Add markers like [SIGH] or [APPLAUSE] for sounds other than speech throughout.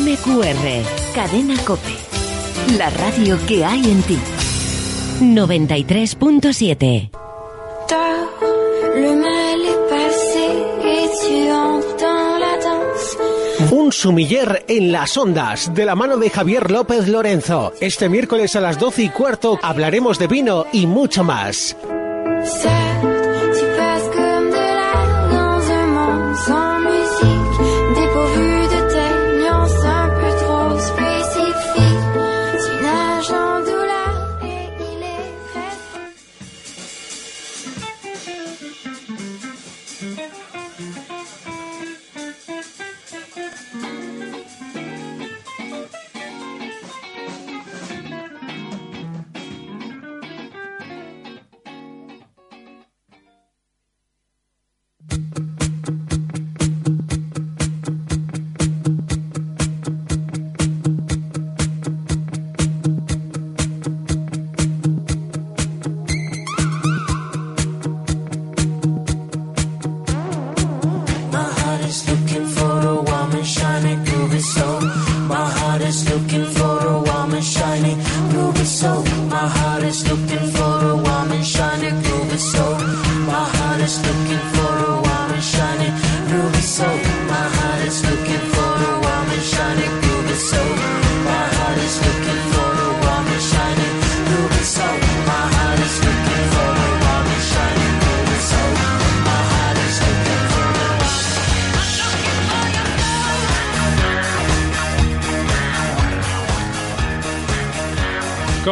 MQR, Cadena Cope. La radio que hay en ti. 93.7. Le mal est passé et tu entres dans la danse. Un sumiller en las ondas, de la mano de Javier López Lorenzo. Este miércoles a las 12 y cuarto hablaremos de vino y mucho más.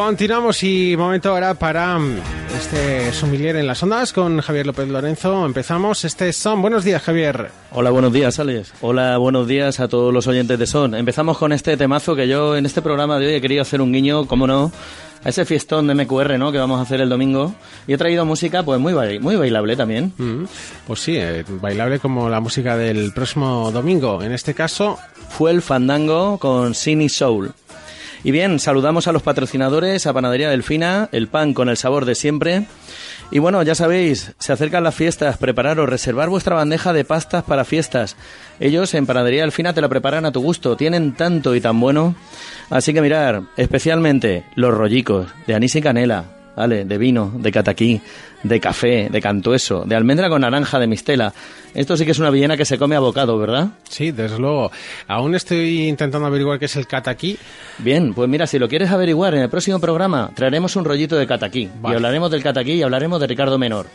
Continuamos y momento ahora para mm, este sumiller en las ondas con Javier López Lorenzo. Empezamos. Este es Son. Buenos días, Javier. Hola, buenos días, Alex. Hola, buenos días a todos los oyentes de Son. Empezamos con este temazo que yo en este programa de hoy he querido hacer un guiño, cómo no, a ese fiestón de MQR, ¿no? Que vamos a hacer el domingo. Y he traído música, pues muy, bail- muy bailable también. Mm, Pues sí, eh, bailable como la música del próximo domingo. En este caso, Fue el fandango con Cine Soul. Y bien, saludamos a los patrocinadores, a Panadería Delfina, el pan con el sabor de siempre. Y bueno, ya sabéis, se acercan las fiestas, prepararos, reservar vuestra bandeja de pastas para fiestas. Ellos en Panadería Delfina te la preparan a tu gusto, tienen tanto y tan bueno. Así que mirar, especialmente los rollicos de anís y canela, ¿vale? De vino, de cataquí, de café, de cantueso, de almendra con naranja, de mistela. Esto sí que es una villena que se come a bocado, ¿verdad? sí, desde luego. Aún estoy intentando averiguar qué es el cataquí. Bien, pues mira, si lo quieres averiguar en el próximo programa, traeremos un rollito de cataquí. Vale. Y hablaremos del cataquí y hablaremos de Ricardo Menor,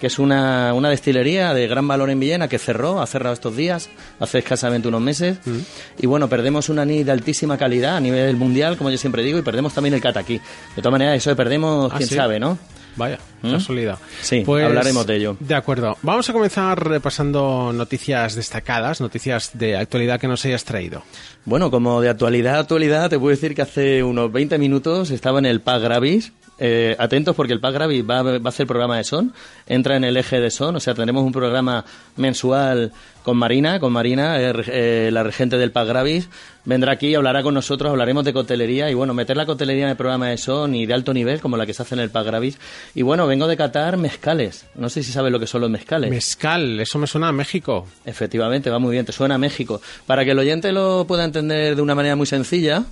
que es una, una destilería de gran valor en Villena que cerró, ha cerrado estos días, hace escasamente unos meses. Mm. Y bueno, perdemos un anís de altísima calidad a nivel mundial, como yo siempre digo, y perdemos también el cataquí. De todas maneras, eso de perdemos, Ah, quién ¿sí? sabe, ¿no? Vaya, ¿Mm? casualidad. Sí, hablaremos de ello. De acuerdo. Vamos a comenzar repasando noticias destacadas, noticias de actualidad que nos hayas traído. Bueno, como de actualidad, actualidad, te puedo decir que hace unos 20 minutos estaba en el PAG Gravis. Eh, atentos porque el PAG Gravis va, va a hacer programa de son, entra en el eje de son, o sea, tendremos un programa mensual con Marina, con Marina, eh, eh, la regente del PAG Gravis, vendrá aquí, hablará con nosotros, hablaremos de cotelería y bueno, meter la cotelería en el programa de son y de alto nivel, como la que se hace en el PAG Gravis. Y bueno, vengo de Qatar mezcales, no sé si sabes lo que son los mezcales. Mezcal, eso me suena a México. Efectivamente, va muy bien, te suena a México. Para que el oyente lo pueda entender de una manera muy sencilla,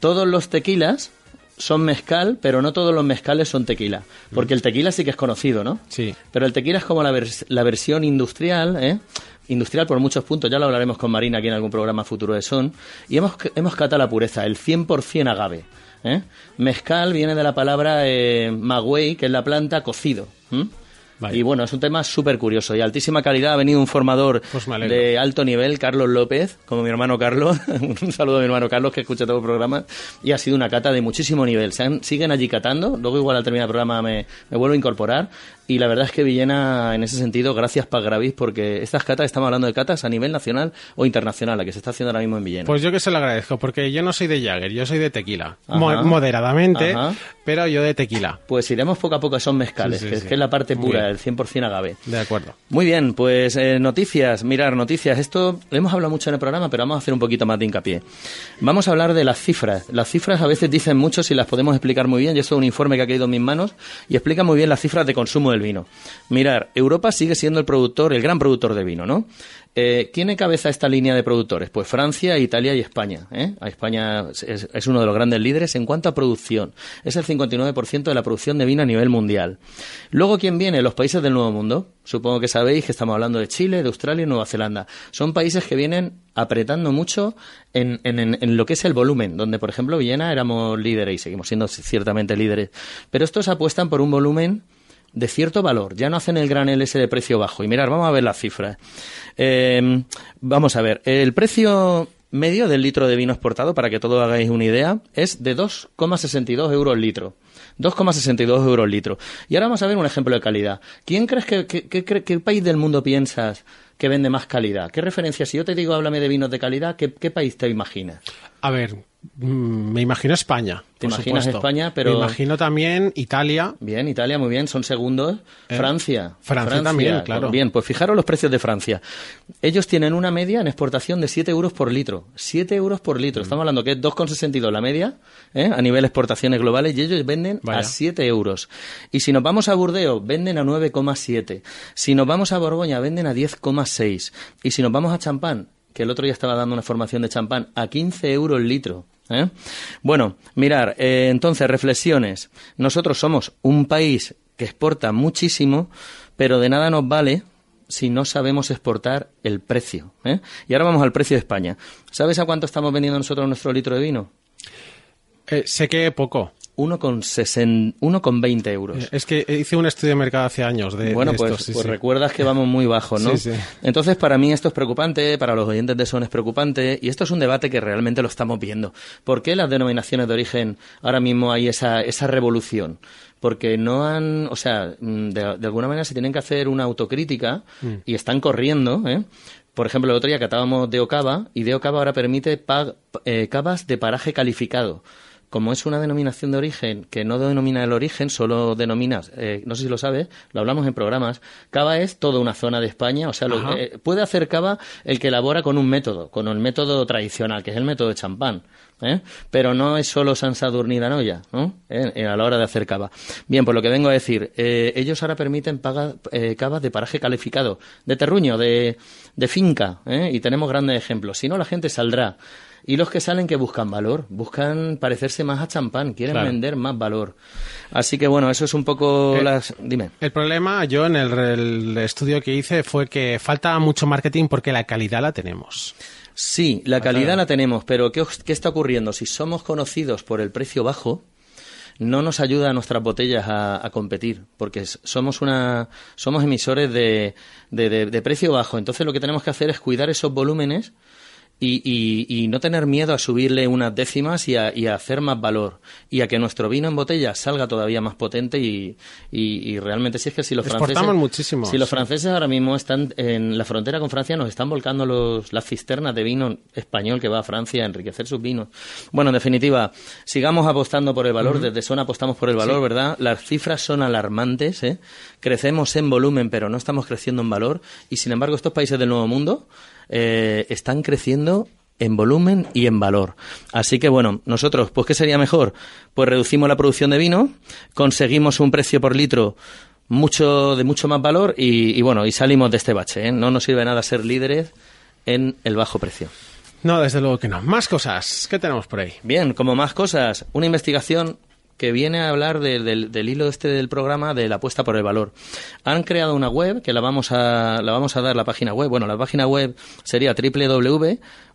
todos los tequilas son mezcal, pero no todos los mezcales son tequila. Porque el tequila sí que es conocido, ¿no? Sí. Pero el tequila es como la, vers- la versión industrial, ¿eh? Industrial por muchos puntos, ya lo hablaremos con Marina aquí en algún programa futuro de Son. Y hemos, hemos catado la pureza, el 100% agave. ¿eh? Mezcal viene de la palabra eh, maguey, que es la planta cocido. ¿m? Vale. Y bueno, es un tema súper curioso y altísima calidad. Ha venido un formador Pues de alto nivel, Carlos López, como mi hermano Carlos. [LAUGHS] un saludo a mi hermano Carlos que escucha todo el programa. Y ha sido una cata de muchísimo nivel. Se han- siguen allí catando. Luego, igual al terminar el programa, me, me vuelvo a incorporar. Y la verdad es que Villena, en ese sentido, gracias Pagravis, porque estas catas, estamos hablando de catas a nivel nacional o internacional, la que se está haciendo ahora mismo en Villena. Pues yo que se lo agradezco, porque yo no soy de Jagger, yo soy de tequila. Ajá. Mo- moderadamente, Ajá. pero yo de tequila. Pues iremos poco a poco a esos mezcales, Sí, sí, que, sí. que es la parte pura, el 100% agave. De acuerdo. Muy bien, pues eh, noticias, mirar, noticias. Esto lo hemos hablado mucho en el programa, pero vamos a hacer un poquito más de hincapié. Vamos a hablar de las cifras. Las cifras a veces dicen mucho si las podemos explicar muy bien. Y esto es un informe que ha caído en mis manos y explica muy bien las cifras de consumo del vino. Mirar, Europa sigue siendo el productor, el gran productor de vino, ¿no? Eh, ¿Quién encabeza esta línea de productores? Pues Francia, Italia y España. ¿eh? España es, uno de los grandes líderes en cuanto a producción. Es el 59% de la producción de vino a nivel mundial. Luego, ¿quién viene? Los países del Nuevo Mundo. Supongo que sabéis que estamos hablando de Chile, de Australia y Nueva Zelanda. Son países que vienen apretando mucho en- en lo que es el volumen, donde, por ejemplo, Viena éramos líderes y seguimos siendo ciertamente líderes. Pero estos apuestan por un volumen de cierto valor. Ya no hacen el granel ese de precio bajo. Y mirar, vamos a ver las cifras. Eh, vamos a ver. El precio medio del litro de vino exportado, para que todos hagáis una idea, es de 2,62 euros litro. 2,62 euros litro. Y ahora vamos a ver un ejemplo de calidad. ¿Quién crees que, que- qué país del mundo piensas que vende más calidad? ¿Qué referencia? Si yo te digo háblame de vinos de calidad, ¿qué, qué país te imaginas? A ver, me imagino España. Te por imaginas supuesto. España, pero- Me imagino también Italia. Bien, Italia, muy bien, son segundos. Eh, Francia. Francia también, claro. Bien, pues fijaros los precios de Francia. Ellos tienen una media en exportación de 7 euros por litro. 7 euros por litro. Mm. Estamos hablando que es 2,62 la media ¿eh? a nivel exportaciones globales y ellos venden Vaya. a 7 euros. Y si nos vamos a Burdeos, venden a 9,7. Si nos vamos a Borgoña, venden a 10,6. Y si nos vamos a Champán, que el otro día estaba dando una formación de champán, a 15 euros el litro. ¿Eh? Bueno, mirar, eh, entonces, reflexiones. Nosotros somos un país que exporta muchísimo, pero de nada nos vale si no sabemos exportar el precio. ¿eh? Y ahora vamos al precio de España. ¿Sabes a cuánto estamos vendiendo nosotros nuestro litro de vino? Eh, sé que poco. 1,60 1,20 euros. Eh, Es que hice un estudio de mercado hace años de, Bueno, de pues, esto, sí, pues sí. recuerdas que vamos muy bajo, ¿no? Sí, sí. Entonces, para mí esto es preocupante, para los oyentes de Son es preocupante, y esto es un debate que realmente lo estamos viendo. ¿Por qué las denominaciones de origen ahora mismo hay esa, esa revolución? Porque no han, o sea, mm, de, de alguna manera se tienen que hacer una autocrítica Mm. y están corriendo, ¿eh? Por ejemplo, el otro día catábamos de Ocava y de Ocava ahora permite pag- eh, cavas de paraje calificado. Como es una denominación de origen que no denomina el origen, solo denomina, eh, no sé si lo sabes, lo hablamos en programas, cava es toda una zona de España, o sea, lo- eh, puede hacer cava el que elabora con un método, con el método tradicional, que es el método de champán. ¿eh? Pero no es solo San Sadurní de Anoya, ¿no? Eh, a la hora de hacer cava. Bien, pues lo que vengo a decir, eh, ellos ahora permiten paga- eh, cavas de paraje calificado, de terruño, de, de finca, ¿eh? y tenemos grandes ejemplos. Si no, la gente saldrá. Y los que salen que buscan valor, buscan parecerse más a champán, quieren Claro. vender más valor. Así que bueno, eso es un poco Eh, las... Dime. El problema, yo en el, el estudio que hice fue que falta mucho marketing porque la calidad la tenemos. Sí, la calidad la tenemos, pero ¿qué, qué está ocurriendo? Si somos conocidos por el precio bajo, no nos ayuda a nuestras botellas a, a competir, porque somos una somos emisores de, de, de- de precio bajo. Entonces lo que tenemos que hacer es cuidar esos volúmenes y, y- y no tener miedo a subirle unas décimas y a, y a hacer más valor y a que nuestro vino en botella salga todavía más potente y, realmente si es que si los Exportamos franceses muchísimo, si los franceses ahora mismo están en la frontera con Francia nos están volcando los, las cisternas de vino español que va a Francia a enriquecer sus vinos. Bueno en definitiva sigamos apostando por el valor desde Son apostamos por el valor verdad las cifras son alarmantes ¿eh? crecemos en volumen pero no estamos creciendo en valor y sin embargo estos países del Nuevo Mundo eh, están creciendo en volumen y en valor. Así que bueno, nosotros, pues ¿qué sería mejor? Pues reducimos la producción de vino, conseguimos un precio por litro mucho de mucho más valor y, y bueno, y salimos de este bache. ¿eh? No nos sirve nada ser líderes en el bajo precio. No, desde luego que no. Más cosas. ¿Qué tenemos por ahí? Bien, como más cosas, una investigación que viene a hablar de- del, del hilo este del programa de la apuesta por el valor. Han creado una web que la vamos a la vamos a dar la página web. Bueno, la página web sería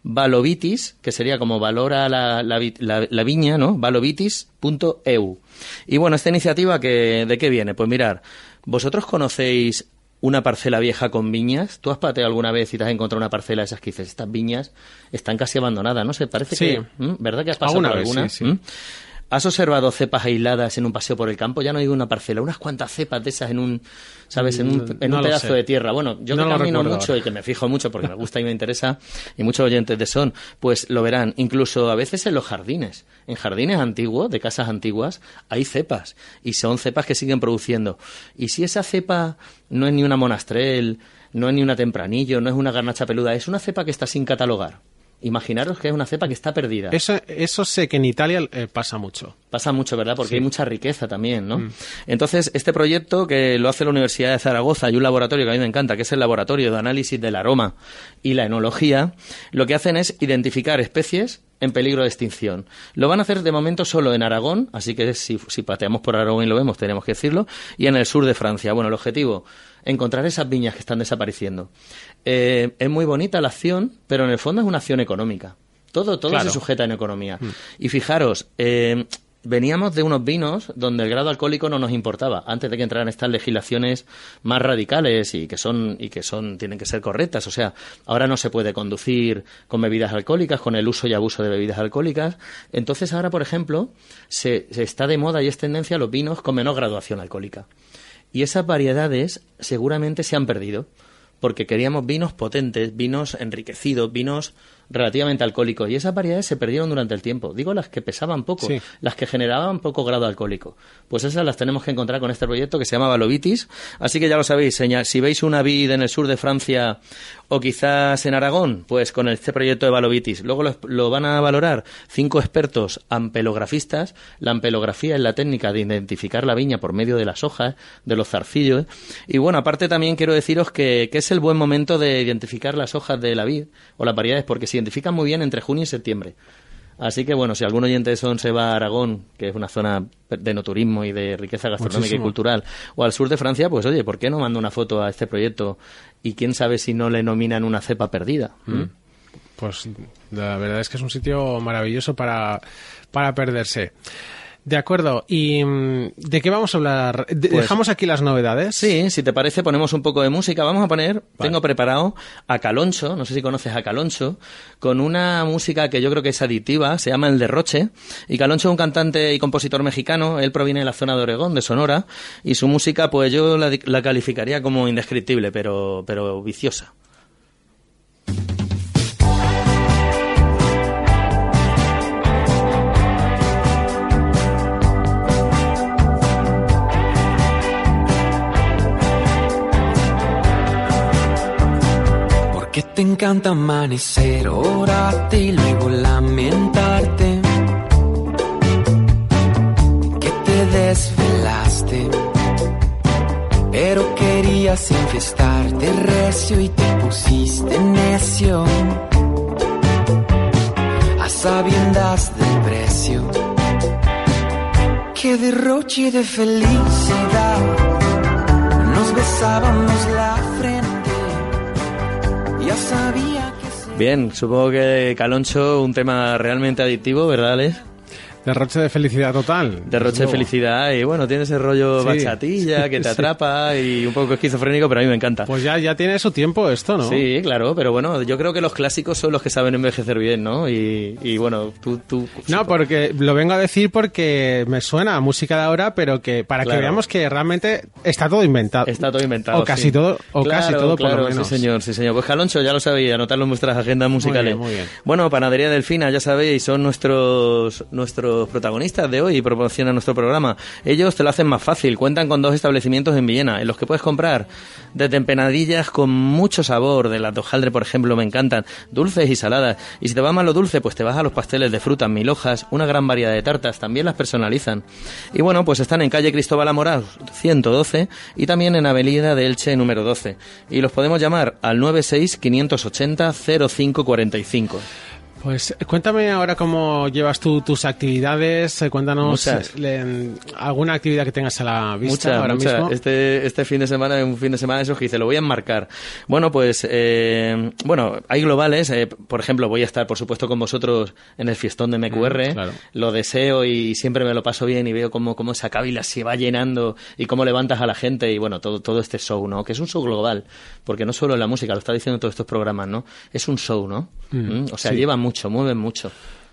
www.valovitis, que sería como valora la, la, la- la viña, ¿no? valovitis.eu. Y bueno, esta iniciativa que de qué viene? Pues mirar, vosotros conocéis una parcela vieja con viñas. ¿Tú has pateado alguna vez y te has encontrado una parcela de esas que dices, estas viñas están casi abandonadas, no sé, parece Sí. que, ¿m? ¿verdad que has pasado Alguna por vez, alguna? sí, sí. ¿Has observado cepas aisladas en un paseo por el campo? Ya no hay una parcela, unas cuantas cepas de esas en un, ¿sabes? En un, en No un pedazo sé. de tierra. Bueno, yo No que camino mucho ahora. y que me fijo mucho porque me gusta y me interesa, [LAUGHS] y muchos oyentes de son, pues lo verán. Incluso a veces en los jardines, en jardines antiguos, de casas antiguas, hay cepas, y son cepas que siguen produciendo. Y si esa cepa no es ni una monastrel, no es ni una tempranillo, no es una garnacha peluda, es una cepa que está sin catalogar. Imaginaros que es una cepa que está perdida. Eso, eso sé que en Italia eh, pasa mucho. Pasa mucho, ¿verdad? Porque hay mucha riqueza también, ¿no? Entonces, este proyecto que lo hace la Universidad de Zaragoza y un laboratorio que a mí me encanta, que es el Laboratorio de Análisis del Aroma y la Enología, lo que hacen es identificar especies en peligro de extinción. Lo van a hacer de momento solo en Aragón, así que si, si pateamos por Aragón y lo vemos, tenemos que decirlo, y en el sur de Francia. Bueno, el objetivo, encontrar esas viñas que están desapareciendo. Eh, es muy bonita la acción, pero en el fondo es una acción económica. Todo, todo Claro. se sujeta en economía. Y fijaros, eh, veníamos de unos vinos donde el grado alcohólico no nos importaba, antes de que entraran estas legislaciones más radicales y que son, y que son, tienen que ser correctas. O sea, ahora no se puede conducir con bebidas alcohólicas, con el uso y abuso de bebidas alcohólicas. Entonces ahora, por ejemplo, se, se está de moda y es tendencia los vinos con menor graduación alcohólica. Y esas variedades seguramente se han perdido, porque queríamos vinos potentes, vinos enriquecidos, vinos relativamente alcohólicos. Y esas variedades se perdieron durante el tiempo. Digo las que pesaban poco, Sí. las que generaban poco grado alcohólico. Pues esas las tenemos que encontrar con este proyecto que se llama Balovitis. Así que ya lo sabéis, si veis una vid en el sur de Francia o quizás en Aragón, pues con este proyecto de Balovitis. Luego lo, lo van a valorar cinco expertos ampelografistas. La ampelografía es la técnica de identificar la viña por medio de las hojas, de los zarcillos. Y bueno, aparte también quiero deciros que, que es el buen momento de identificar las hojas de la vid o las variedades, porque se identifican muy bien entre junio y septiembre. Así que bueno, si algún oyente de Son se va a Aragón, que es una zona de no turismo y de riqueza gastronómica Muchísimo. y cultural, o al sur de Francia, pues oye, ¿por qué no manda una foto a este proyecto y quién sabe si no le nominan una cepa perdida? ¿Mm? Pues la verdad es que es un sitio maravilloso para, para perderse. De acuerdo. ¿Y mm, de qué vamos a hablar? De- Pues- ¿Dejamos aquí las novedades? Sí, si te parece, ponemos un poco de música. Vamos a poner, tengo preparado a Caloncho, no sé si conoces a Caloncho, con una música que yo creo que es aditiva, se llama El Derroche. Y Caloncho es un cantante y compositor mexicano, él proviene de la zona de Oregón, de Sonora, y su música, pues yo la, la calificaría como indescriptible, pero, pero viciosa. Te encanta amanecer, orarte y luego lamentarte? Que te desvelaste, pero querías infestarte recio y te pusiste necio. A sabiendas del precio, qué derroche de felicidad. Nos besábamos la frente. Bien, supongo que Caloncho, un tema realmente adictivo, ¿verdad, Alex? Derroche de felicidad total. Derroche de felicidad y bueno, tiene ese rollo Sí. bachatilla [LAUGHS] que te Sí. atrapa y un poco esquizofrénico, pero a mí me encanta. Pues ya, ya tiene su tiempo esto, ¿no? Sí, claro, pero bueno, yo creo que los clásicos son los que saben envejecer bien, ¿no? Y, y bueno, tú... tú No, porque lo vengo a decir porque me suena a música de ahora, pero que para Claro. que veamos que realmente está todo inventado. Está todo inventado. O casi sí. todo, o Claro, casi todo claro, por lo menos. Sí, señor, sí, señor. Pues Caloncho, ya lo sabéis, anotarlo en vuestras agendas musicales. muy bien. Bueno, Panadería Delfina, ya sabéis, son nuestros, nuestros protagonistas de hoy y promocionan nuestro programa. Ellos te lo hacen más fácil. Cuentan con dos establecimientos en Villena, en los que puedes comprar desde empanadillas con mucho sabor, de las hojaldre, por ejemplo, me encantan, dulces y saladas. Y si te va mal lo dulce, pues te vas a los pasteles de frutas, mil hojas, una gran variedad de tartas, también las personalizan. Y bueno, pues están en calle Cristóbal Amorós 112 y también en Avenida de Elche número 12. Y los podemos llamar al 96 580 0545. Pues cuéntame ahora cómo llevas tú tus actividades, eh, cuéntanos eh, le- alguna actividad que tengas a la vista ahora mismo. Este, este fin de semana es un fin de semana de esos que dice, lo voy a enmarcar. Bueno, pues, eh, bueno, hay globales. eh, por ejemplo, voy a estar, por supuesto, con vosotros en el fiestón de MQR. Mm, claro. Lo deseo y siempre me lo paso bien y veo cómo, cómo esa cábila se va llenando y cómo levantas a la gente y bueno, todo, todo este show, ¿no? Que es un show global. Porque no solo la música, lo está diciendo todos estos programas, ¿no? Es un show, ¿no? Mm, O sea, sí. llevan mucho, mueven mucho.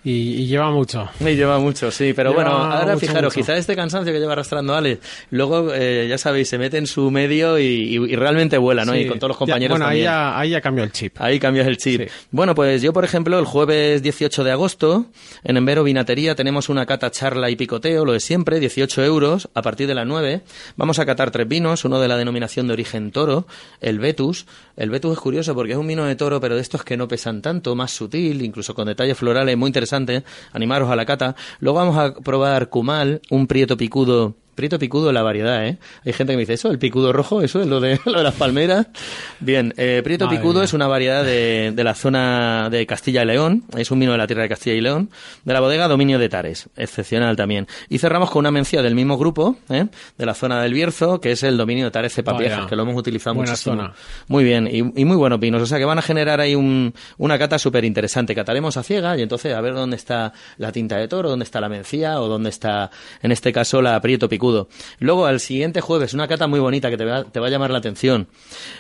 Y, y lleva mucho. Me lleva mucho, sí, pero Lleva bueno, ahora mucho, fijaros, mucho. quizás este cansancio que lleva arrastrando Ale, luego, eh, ya sabéis, se mete en su medio y, y- y realmente vuela, ¿no? Sí. Y con todos los Ya, compañeros bueno, ahí también. ya, ahí ya cambió el chip. Ahí cambias el chip. Sí. Bueno, pues yo, por ejemplo, el jueves 18 de agosto, en Envero Vinatería, tenemos una cata charla y picoteo, lo de siempre, 18 euros, a partir de las 9. Vamos a catar tres vinos, uno de la denominación de origen toro, el Vetus. El Vetus es curioso porque es un vino de toro, pero de estos que no pesan tanto, más sutil, incluso con detalles florales, muy Animaros a la cata. Luego vamos a probar Cumal, un prieto picudo Prieto picudo la variedad, ¿eh? Hay gente que me dice, ¿eso? ¿El picudo rojo? ¿Eso es lo de, [LAUGHS] lo de las palmeras? Bien, eh, Prieto Madre picudo mía. es una variedad de, de la zona de Castilla y León. Es un vino de la tierra de Castilla y León. De la bodega Dominio de Tares. Excepcional también. Y cerramos con una mencía del mismo grupo, ¿eh? De la zona del Bierzo, que es el Dominio de Tares Cepapiejas, que lo hemos utilizado Buena muchísimo. zona. Muy bien, y, y muy buenos vinos. O sea que van a generar ahí un, una cata súper interesante. Cataremos a ciega y entonces a ver dónde está la tinta de toro, dónde está la mencía o dónde está, en este caso, la prieto picudo. Luego, al siguiente jueves, una cata muy bonita que te va, te va a llamar la atención.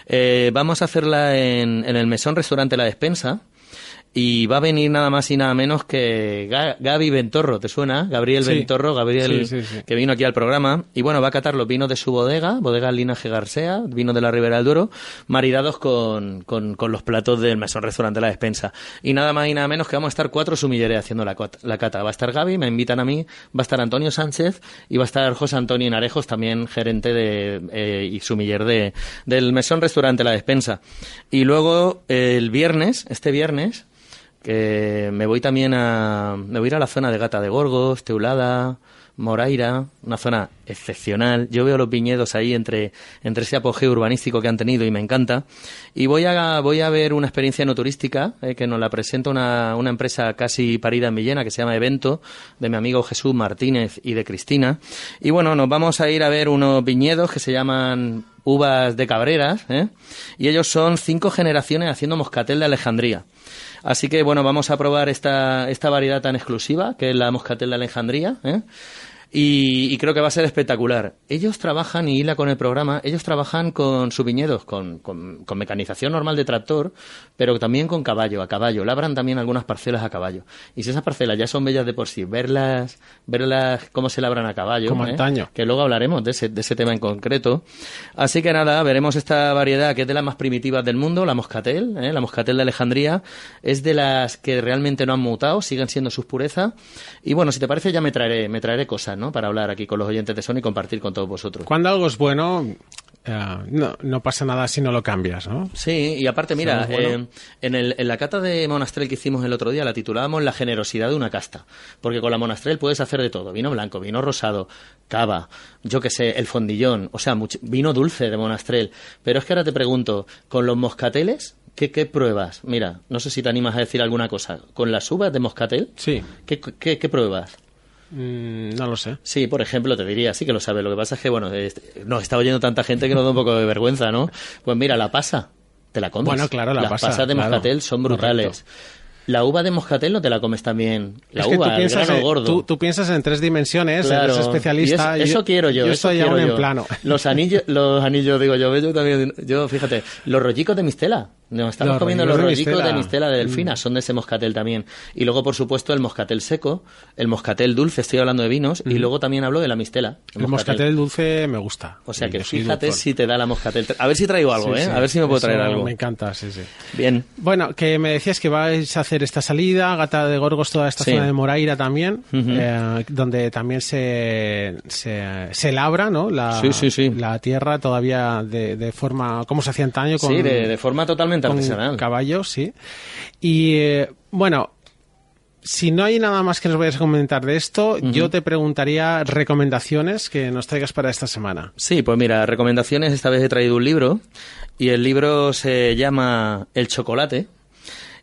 Eh, vamos a hacerla en, en el mesón restaurante La Despensa. Y va a venir nada más y nada menos que Ga- Gaby Ventorro, ¿te suena? Gabriel Sí. Ventorro, Gabriel Sí, sí, sí. que vino aquí al programa. Y bueno, va a catar los vinos de su bodega, bodega Linaje García, vino de la Ribera del Duero, maridados con, con, con los platos del mesón restaurante La Despensa. Y nada más y nada menos que vamos a estar cuatro sumilleres haciendo la, la cata. Va a estar Gaby, me invitan a mí, va a estar Antonio Sánchez y va a estar José Antonio Narejos, también gerente de, eh, y sumiller de, del mesón restaurante La Despensa. Y luego el viernes, este viernes, me voy también a me voy a ir a la zona de Gata de Gorgos, Teulada, Moraira, una zona excepcional. Yo veo los viñedos ahí entre, entre ese apogeo urbanístico que han tenido y me encanta. Y voy a, voy a ver una experiencia no turística eh, que nos la presenta una, una empresa casi parida en Villena que se llama Evento, de mi amigo Jesús Martínez y de Cristina. Y bueno, nos vamos a ir a ver unos viñedos que se llaman uvas de cabreras, ¿eh? y ellos son cinco generaciones haciendo moscatel de Alejandría. Así que bueno, vamos a probar esta, esta variedad tan exclusiva, que es la moscatel de Alejandría, ¿eh? Y, y creo que va a ser espectacular. Ellos trabajan, y hila con el programa, ellos trabajan con sus viñedos, con, con, con mecanización normal de tractor, pero también con caballo, a caballo. Labran también algunas parcelas a caballo. Y si esas parcelas ya son bellas de por sí, verlas, verlas cómo se labran a caballo, Como ¿eh? que luego hablaremos de ese, de ese tema en concreto. Así que nada, veremos esta variedad que es de las más primitivas del mundo, la moscatel, ¿eh? la moscatel de Alejandría, es de las que realmente no han mutado, siguen siendo sus purezas. Y bueno, si te parece ya me traeré, me traeré cosas, ¿no? Para hablar aquí con los oyentes de Sony y compartir con todos vosotros. Cuando algo es bueno, eh, no, no pasa nada si no lo cambias, ¿no? Sí, y aparte, mira, bueno. eh, en, el- en la cata de Monastrel que hicimos el otro día la titulábamos La generosidad de una casta. Porque con la Monastrel puedes hacer de todo: vino blanco, vino rosado, cava, yo que sé, el fondillón, o sea, vino dulce de Monastrel. Pero es que ahora te pregunto, ¿con los moscateles? ¿Qué, qué pruebas? Mira, no sé si te animas a decir alguna cosa. ¿Con las uvas de moscatel? Sí. ¿Qué, qué, qué pruebas? Mm, no lo sé. Sí, por ejemplo, te diría, sí que lo sabes. Lo que pasa es que, bueno, este, nos está oyendo tanta gente que nos da un poco de vergüenza, ¿no? Pues mira, la pasa, te la comes. Bueno, claro, la Las pasa, pasas de claro. moscatel son brutales. Correcto. La uva de moscatel no te la comes también. La es que uva, tú el piensas, grano gordo. tú, tú piensas en tres dimensiones, Claro. eres especialista. Y eso, quiero yo. Yo estoy aún en plano. Los anillos, los anillos, digo yo, yo también, yo, fíjate, los rollicos de mistela. Nos estamos Los comiendo los rollicos de mistela. de Delfina, son de ese moscatel también. Y luego, por supuesto, el moscatel seco, el moscatel dulce, estoy hablando de vinos, y luego también hablo de la mistela. El moscatel dulce me gusta. O sea que fíjate si te da la moscatel. A ver si traigo algo, Sí, ¿eh? sí. A ver si me puedo traer algo. Me encanta, sí, sí. Bien. Bueno, que me decías que vais a hacer esta salida, Gata de Gorgos, toda esta Sí. zona de Moraira también, eh, donde también se, se, se labra, ¿no? La, la tierra todavía de, de forma, como se hacía antaño, con, sí, de, de forma totalmente con artesanal. caballos, sí. Y eh, bueno, si no hay nada más que nos vayas a comentar de esto, yo te preguntaría recomendaciones que nos traigas para esta semana. Sí, pues mira, recomendaciones. Esta vez he traído un libro y el libro se llama El chocolate.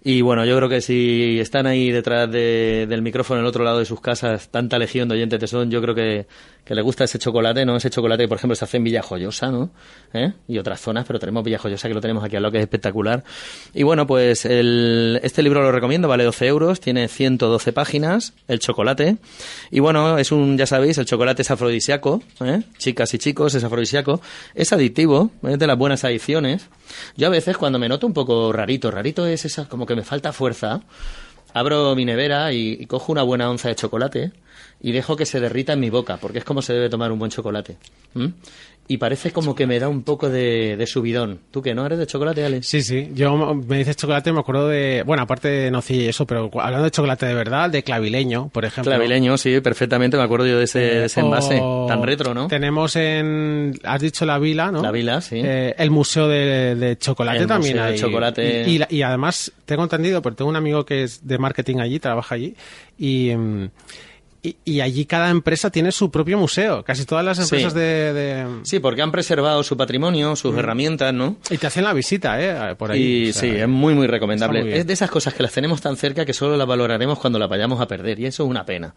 Y bueno, yo creo que si están ahí detrás de- del micrófono, en el otro lado de sus casas, tanta legión de oyentes que son, yo creo que, que les gusta ese chocolate, ¿no? Ese chocolate que, por ejemplo, se hace en Villajoyosa, ¿no? ¿Eh? Y otras zonas, pero tenemos Villajoyosa, que lo tenemos aquí al lado, que es espectacular. Y bueno, pues el, este libro lo recomiendo, vale 12 euros, tiene 112 páginas, El chocolate. Y bueno, es un, ya sabéis, el chocolate es afrodisíaco, ¿eh? Chicas y chicos, es afrodisíaco. Es adictivo, es de las buenas adicciones. Yo a veces cuando me noto un poco rarito, rarito es esa, como que me falta fuerza. abro mi nevera y cojo una buena onza de chocolate y dejo que se derrita en mi boca, porque es como se debe tomar un buen chocolate. Y parece como que me da un poco de, de subidón. ¿Tú que no eres de chocolate, Alex? Sí, sí. Yo me dices chocolate, me acuerdo de. Bueno, aparte de nocilla y eso, pero hablando de chocolate de verdad, de clavileño, por ejemplo. Clavileño, sí, perfectamente, me acuerdo yo de ese, de ese envase tan retro, ¿no? Tenemos en. Has dicho la vila, ¿no? La Vila, sí. Eh, el museo de, de chocolate El también museo de chocolate. Y, y y además, tengo entendido, porque tengo un amigo que es de marketing allí, trabaja allí, y. mm, y, y allí cada empresa tiene su propio museo. Casi todas las Sí. empresas de, de- Sí, porque han preservado su patrimonio, sus herramientas, ¿no? Y te hacen la visita, ¿eh? Por ahí. Y O sea, sí, es muy, muy recomendable. muy es de esas cosas que las tenemos tan cerca que solo las valoraremos cuando las vayamos a perder, y eso es una pena.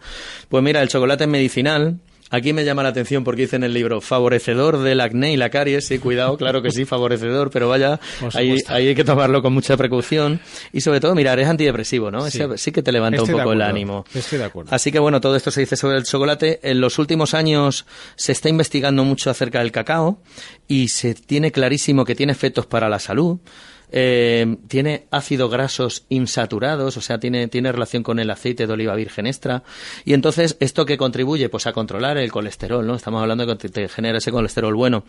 Pues mira, el chocolate es medicinal. Aquí me llama la atención porque dice en el libro favorecedor del acné y la caries. Sí, cuidado, claro que sí, favorecedor, pero vaya, ahí, hay que tomarlo con mucha precaución. Y sobre todo, mirar, es antidepresivo, ¿no? Sí. Ese- sí que te levanta Estoy un poco el ánimo. estoy de acuerdo. Así que bueno, todo esto se dice sobre el chocolate. En los últimos años se está investigando mucho acerca del cacao y se tiene clarísimo que tiene efectos para la salud. Eh, tiene ácidos grasos insaturados, o sea, tiene, tiene relación con el aceite de oliva virgen extra. Y entonces, ¿esto que contribuye? Pues a controlar el colesterol, ¿no? Estamos hablando de que te, genera ese colesterol bueno.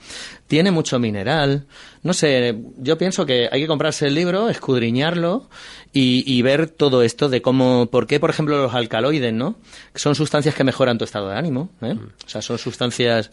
Tiene mucho mineral. No sé, yo pienso que hay que comprarse el libro, escudriñarlo y, y ver todo esto de cómo, por qué, por ejemplo, los alcaloides, ¿no? Son sustancias que mejoran tu estado de ánimo, ¿eh? O sea, son sustancias...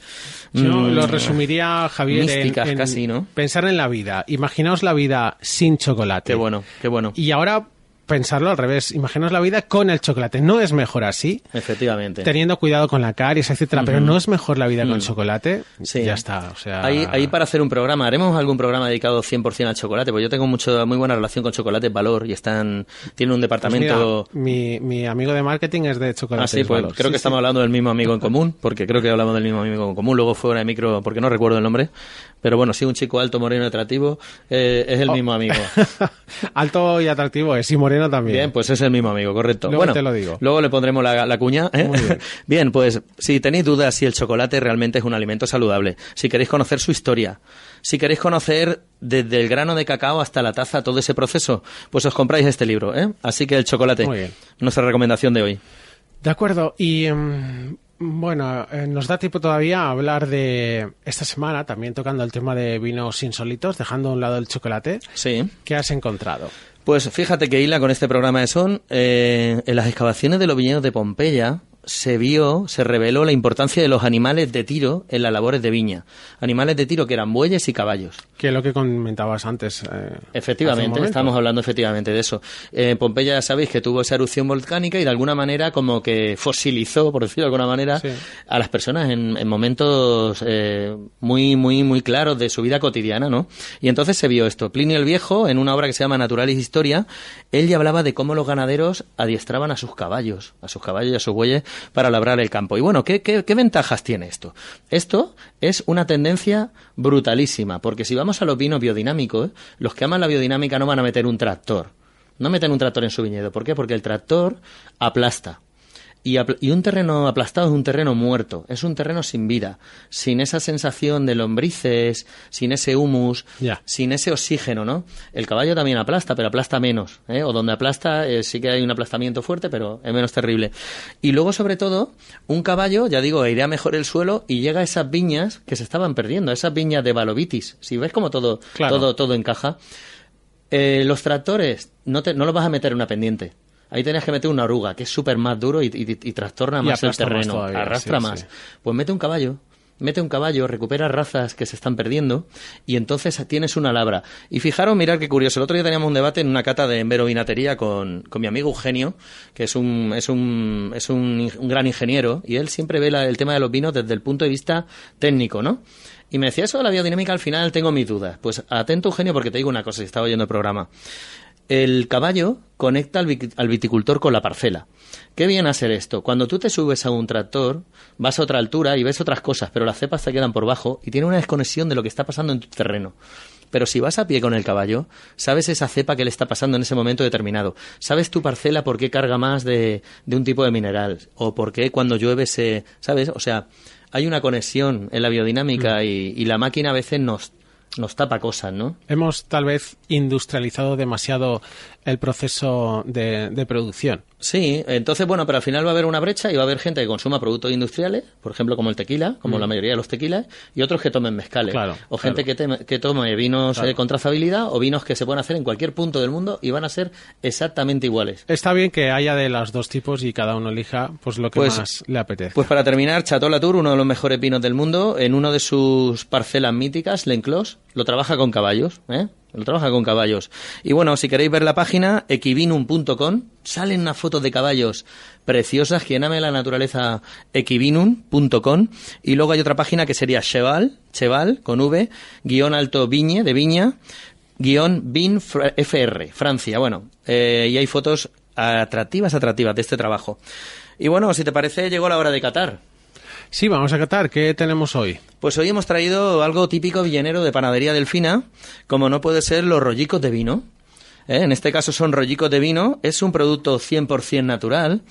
Yo mm, lo resumiría, Javier, en- místicas en, casi, ¿no? pensar en la vida. Imaginaos la vida sin chocolate. Qué bueno, qué bueno. Y ahora pensarlo al revés. Imaginaos la vida con el chocolate. No es mejor así, Efectivamente. teniendo cuidado con la caries, etcétera, pero no es mejor la vida con chocolate. Mm. Sí. Ya está. O sea, Ahí, ahí para hacer un programa, haremos algún programa dedicado 100% al chocolate, porque yo tengo mucho, muy buena relación con Chocolate Valor y están, tienen un Pues departamento... mira, mi, mi amigo de marketing es de chocolate. Ah, sí, pues creo que estamos hablando del mismo amigo en común, porque creo que hablamos del mismo amigo en común. Luego fuera de micro, porque no recuerdo el nombre, pero bueno, sí, un chico alto, moreno, atractivo, eh, es el Oh. mismo amigo. [LAUGHS] Alto y atractivo es, y moreno también. Bien, pues es el mismo amigo, correcto. Luego bueno, te lo digo. Luego le pondremos la, la cuña. ¿eh? Muy bien. [LAUGHS] bien, pues si tenéis dudas si el chocolate realmente es un alimento saludable, si queréis conocer su historia, si queréis conocer desde el grano de cacao hasta la taza todo ese proceso, pues os compráis este libro. ¿eh? Así que el chocolate, Muy bien. nuestra recomendación de hoy. De acuerdo, y mm, bueno, eh, nos da tiempo todavía a hablar de esta semana, también tocando el tema de vinos insólitos, dejando a un lado el chocolate. Sí. ¿Qué has encontrado? Pues fíjate que Hila con este programa de Son, eh, en las excavaciones de los viñedos de Pompeya, se vio, se reveló la importancia de los animales de tiro en las labores de viña. Animales de tiro que eran bueyes y caballos. Que es lo que comentabas antes. eh, Efectivamente, estamos hablando efectivamente de eso. Eh, Pompeya, ya sabéis que tuvo esa erupción volcánica y de alguna manera como que fosilizó, por decirlo de alguna manera, Sí. a las personas en, en momentos eh, muy, muy, muy claros de su vida cotidiana, ¿no? Y entonces se vio esto. Plinio el Viejo, en una obra que se llama Naturalis Historia, él ya hablaba de cómo los ganaderos adiestraban a sus caballos, a sus caballos y a sus bueyes para labrar el campo. Y bueno, ¿qué, qué, ventajas tiene esto? Esto es una tendencia brutalísima, porque si vamos a los vinos biodinámicos, los que aman la biodinámica no van a meter un tractor. No meten un tractor en su viñedo. ¿Por qué? Porque el tractor aplasta. Y, un terreno aplastado es un terreno muerto, es un terreno sin vida, sin esa sensación de lombrices, sin ese humus, sin ese oxígeno, ¿no? El caballo también aplasta, pero aplasta menos, ¿eh? O donde aplasta eh, sí que hay un aplastamiento fuerte, pero es menos terrible. Y luego, sobre todo, un caballo, ya digo, airea mejor el suelo y llega a esas viñas que se estaban perdiendo, esas viñas de balovitis. Si ves como todo, Claro. todo, todo encaja. Eh, los tractores no, te, no los vas a meter en una pendiente. Ahí tenías que meter una oruga, que es súper más duro y, y- y trastorna Y más el más terreno, todavía, arrastra sí, más. sí. Pues mete un caballo, mete un caballo, recupera razas que se están perdiendo y entonces tienes una labra. Y fijaros, mirad qué curioso, el otro día teníamos un debate en una cata de enverovinatería con, con mi amigo Eugenio, que es un, es un, es un, gran ingeniero y él siempre ve la- el tema de los vinos desde el punto de vista técnico, ¿no? Y me decía eso de la biodinámica, al final tengo mis dudas. Pues atento, Eugenio, porque te digo una cosa, si estaba oyendo el programa. El caballo conecta al, vi- al viticultor con la parcela. ¿Qué viene a ser esto? Cuando tú te subes a un tractor, vas a otra altura y ves otras cosas, pero las cepas te quedan por bajo y tiene una desconexión de lo que está pasando en tu terreno. Pero si vas a pie con el caballo, sabes esa cepa que le está pasando en ese momento determinado. Sabes tu parcela por qué carga más de, de un tipo de mineral o por qué cuando llueve se... ¿Sabes? O sea, hay una conexión en la biodinámica y, y la máquina a veces nos, nos tapa cosas, ¿no? Hemos tal vez industrializado demasiado el proceso de, de producción. Sí, entonces, bueno, pero al final va a haber una brecha y va a haber gente que consuma productos industriales, por ejemplo, como el tequila, como la mayoría de los tequilas, y otros que tomen mezcales. Mm. Claro, o gente claro. que, tome vinos eh, con trazabilidad o vinos que se pueden hacer en cualquier punto del mundo y van a ser exactamente iguales. Está bien que haya de los dos tipos y cada uno elija pues lo que Pues- más le apetece. Pues para terminar, Chateau Latour, uno de los mejores vinos del mundo, en uno de sus parcelas míticas, Lenclos, lo trabaja con caballos, ¿eh? Lo trabaja con caballos. Y bueno, si queréis ver la página, equivinum.com, salen unas fotos de caballos preciosas, quien ame la naturaleza, equivinum.com, y luego hay otra página que sería Cheval, Cheval, con V, guion alto Viñe, de Viña, guion Fr- FR, Francia. Bueno, eh, y hay fotos atractivas, atractivas de este trabajo. Y bueno, si te parece, llegó la hora de Qatar. Sí, vamos a catar. ¿Qué tenemos hoy? Pues hoy hemos traído algo típico villanero de Panadería Delfina, como no puede ser los rollicos de vino. ¿eh? En este caso son rollicos de vino, es un producto 100% natural.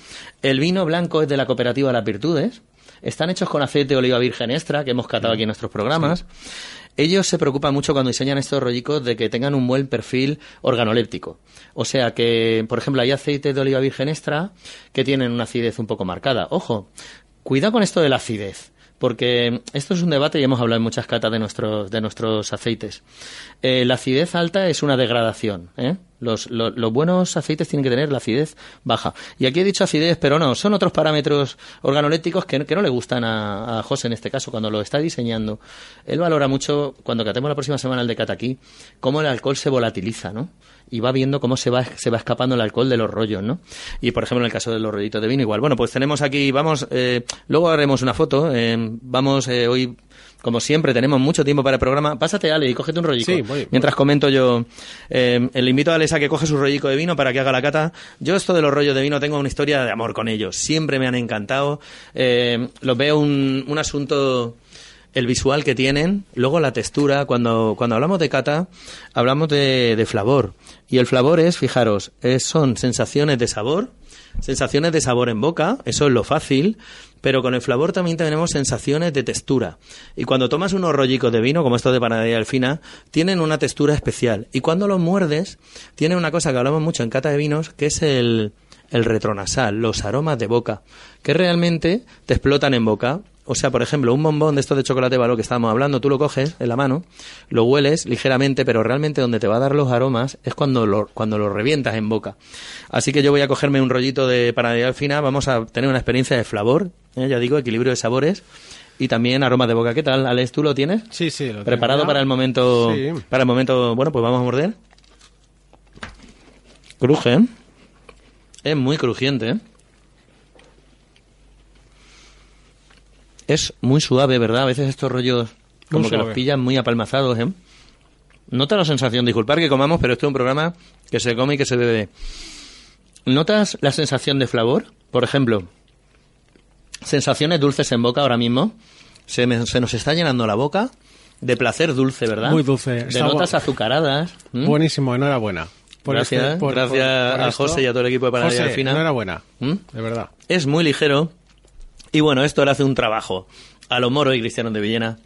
El vino blanco es de la cooperativa Las Virtudes. Están hechos con aceite de oliva virgen extra, que hemos catado aquí en nuestros programas. Ellos se preocupan mucho cuando diseñan estos rollicos de que tengan un buen perfil organoléptico. O sea que, por ejemplo, hay aceites de oliva virgen extra que tienen una acidez un poco marcada. Ojo, cuidado con esto de la acidez. Porque esto es un debate y hemos hablado en muchas catas de nuestros, de nuestros aceites. Eh, la acidez alta es una degradación. ¿eh? Los, lo- los buenos aceites tienen que tener la acidez baja. Y aquí he dicho acidez, pero no, son otros parámetros organolépticos que, no- que no le gustan a, José en este caso cuando lo está diseñando. Él valora mucho, cuando catemos la próxima semana el de cata aquí, cómo el alcohol se volatiliza, ¿no? y va viendo cómo se va, se va escapando el alcohol de los rollos, ¿no? Y por ejemplo, en el caso de los rollitos de vino, igual. Bueno, pues tenemos aquí, vamos, eh, luego haremos una foto. eh, vamos, eh, hoy, como siempre, tenemos mucho tiempo para el programa. Pásate, Ale, y cógete un rollico. Sí, voy, voy. Mientras comento yo, eh, le invito a Alex a que coge su rollico de vino para que haga la cata. Yo, esto de los rollos de vino, tengo una historia de amor con ellos. Siempre me han encantado. Eh, los veo un, un asunto el visual que tienen, luego la textura. Cuando, cuando hablamos de cata, hablamos de, de flavor. Y el flavor es, fijaros, es- son sensaciones de sabor, sensaciones de sabor en boca, eso es lo fácil, pero con el flavor también tenemos sensaciones de textura. Y cuando tomas unos rollicos de vino, como estos de panadería Delfina, tienen una textura especial. Y cuando los muerdes, tienen una cosa que hablamos mucho en cata de vinos, que es el, el retronasal, los aromas de boca, que realmente te explotan en boca. O sea, por ejemplo, un bombón de estos de chocolate balo que estábamos hablando, tú lo coges en la mano, lo hueles ligeramente, pero realmente donde te va a dar los aromas es cuando lo, cuando lo revientas en boca. Así que yo voy a cogerme un rollito de panadería al final, vamos a tener una experiencia de flavor, ¿eh? ya digo, equilibrio de sabores y también aromas de boca. ¿Qué tal, Alex? ¿Tú lo tienes? Sí, sí. lo ¿Preparado tengo para el momento? Sí. Para el momento, bueno, pues vamos a morder. Cruje, ¿eh? Es muy crujiente, ¿eh? Es muy suave, ¿verdad? A veces estos rollos como Muy que los pillan muy apalmazados, ¿eh? Nota la sensación, disculpar que comamos, pero esto es un programa que se come y que se bebe. ¿Notas la sensación de flavor? Por ejemplo, sensaciones dulces en boca ahora mismo. Se, me- se nos está llenando la boca de placer dulce, ¿verdad? Muy dulce. De Está notas bu- azucaradas. Buenísimo, enhorabuena. Por Gracias, este- por- gracias por- por a esto. José y a todo el equipo de Panadería José, Delfina. Enhorabuena. ¿Mm? De verdad. Es muy ligero. Y bueno, esto le hace un trabajo a los moros y cristianos de Villena.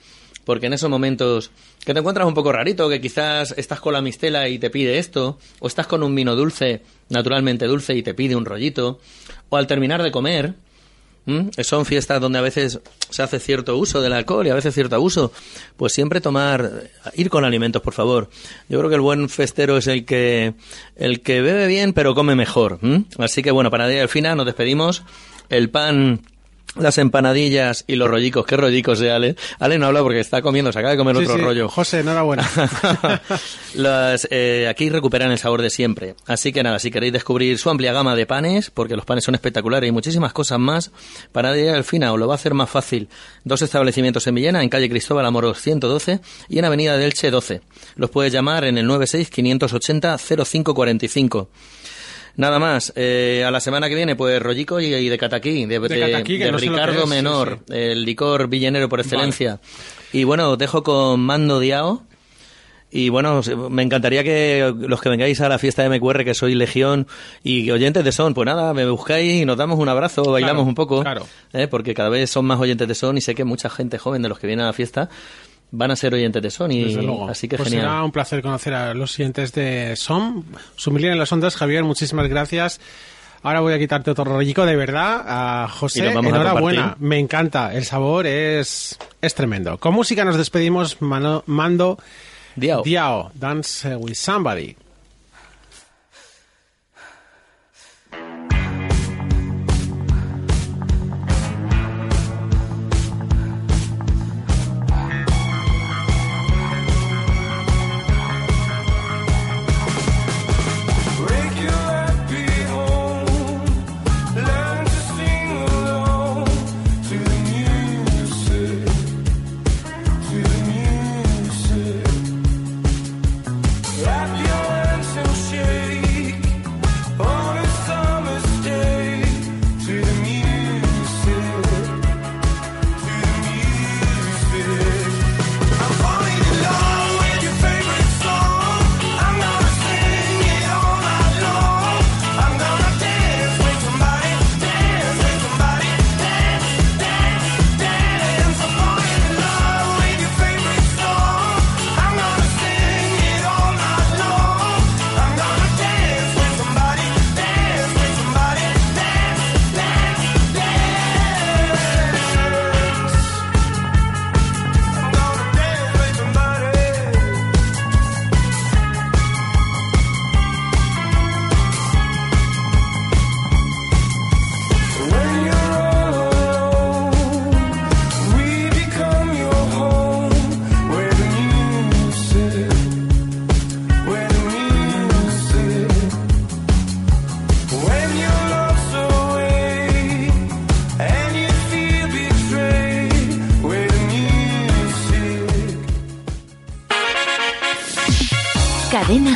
Porque en esos momentos que te encuentras un poco rarito, que quizás estás con la mistela y te pide esto, o estás con un vino dulce, naturalmente dulce, y te pide un rollito, o al terminar de comer, son fiestas donde a veces se hace cierto uso del alcohol y a veces cierto abuso, pues siempre tomar, ir con alimentos, por favor. Yo creo que el buen festero es el que, el que bebe bien pero come mejor. Así que bueno, para al final nos despedimos. El pan las empanadillas y los rollicos. ¿Qué rollicos de Ale? Ale no habla porque está comiendo, se acaba de comer Sí, otro sí. rollo. José, enhorabuena. [LAUGHS] Las, eh, aquí recuperan el sabor de siempre. Así que nada, si queréis descubrir su amplia gama de panes, porque los panes son espectaculares y muchísimas cosas más, para llegar al final os lo va a hacer más fácil. Dos establecimientos en Villena, en calle Cristóbal Amoros 112 y en avenida del Che 12. Los puedes llamar en el 96 580 0545. Nada más, eh, a la semana que viene, pues rollico y, y de cataquí, de, cataquí, no Ricardo es, Menor, sí. el licor villenero por excelencia. Y bueno, os dejo con Mando Diao. Y bueno, me encantaría que los que vengáis a la fiesta de MQR, que soy Legión y oyentes de Son, pues nada, me buscáis y nos damos un abrazo, bailamos Claro, un poco. claro. ¿eh? Porque cada vez son más oyentes de Son y sé que mucha gente joven de los que vienen a la fiesta van a ser oyentes de Sony, Desde luego. así que pues genial. será un placer conocer a los siguientes de SOM. Sumilín en las ondas, Javier, muchísimas gracias. Ahora voy a quitarte otro rollico, de verdad. A José, enhorabuena. Me encanta. El sabor es, es tremendo. Con música nos despedimos. Mano- mando Diao. Diao, Dance with Somebody.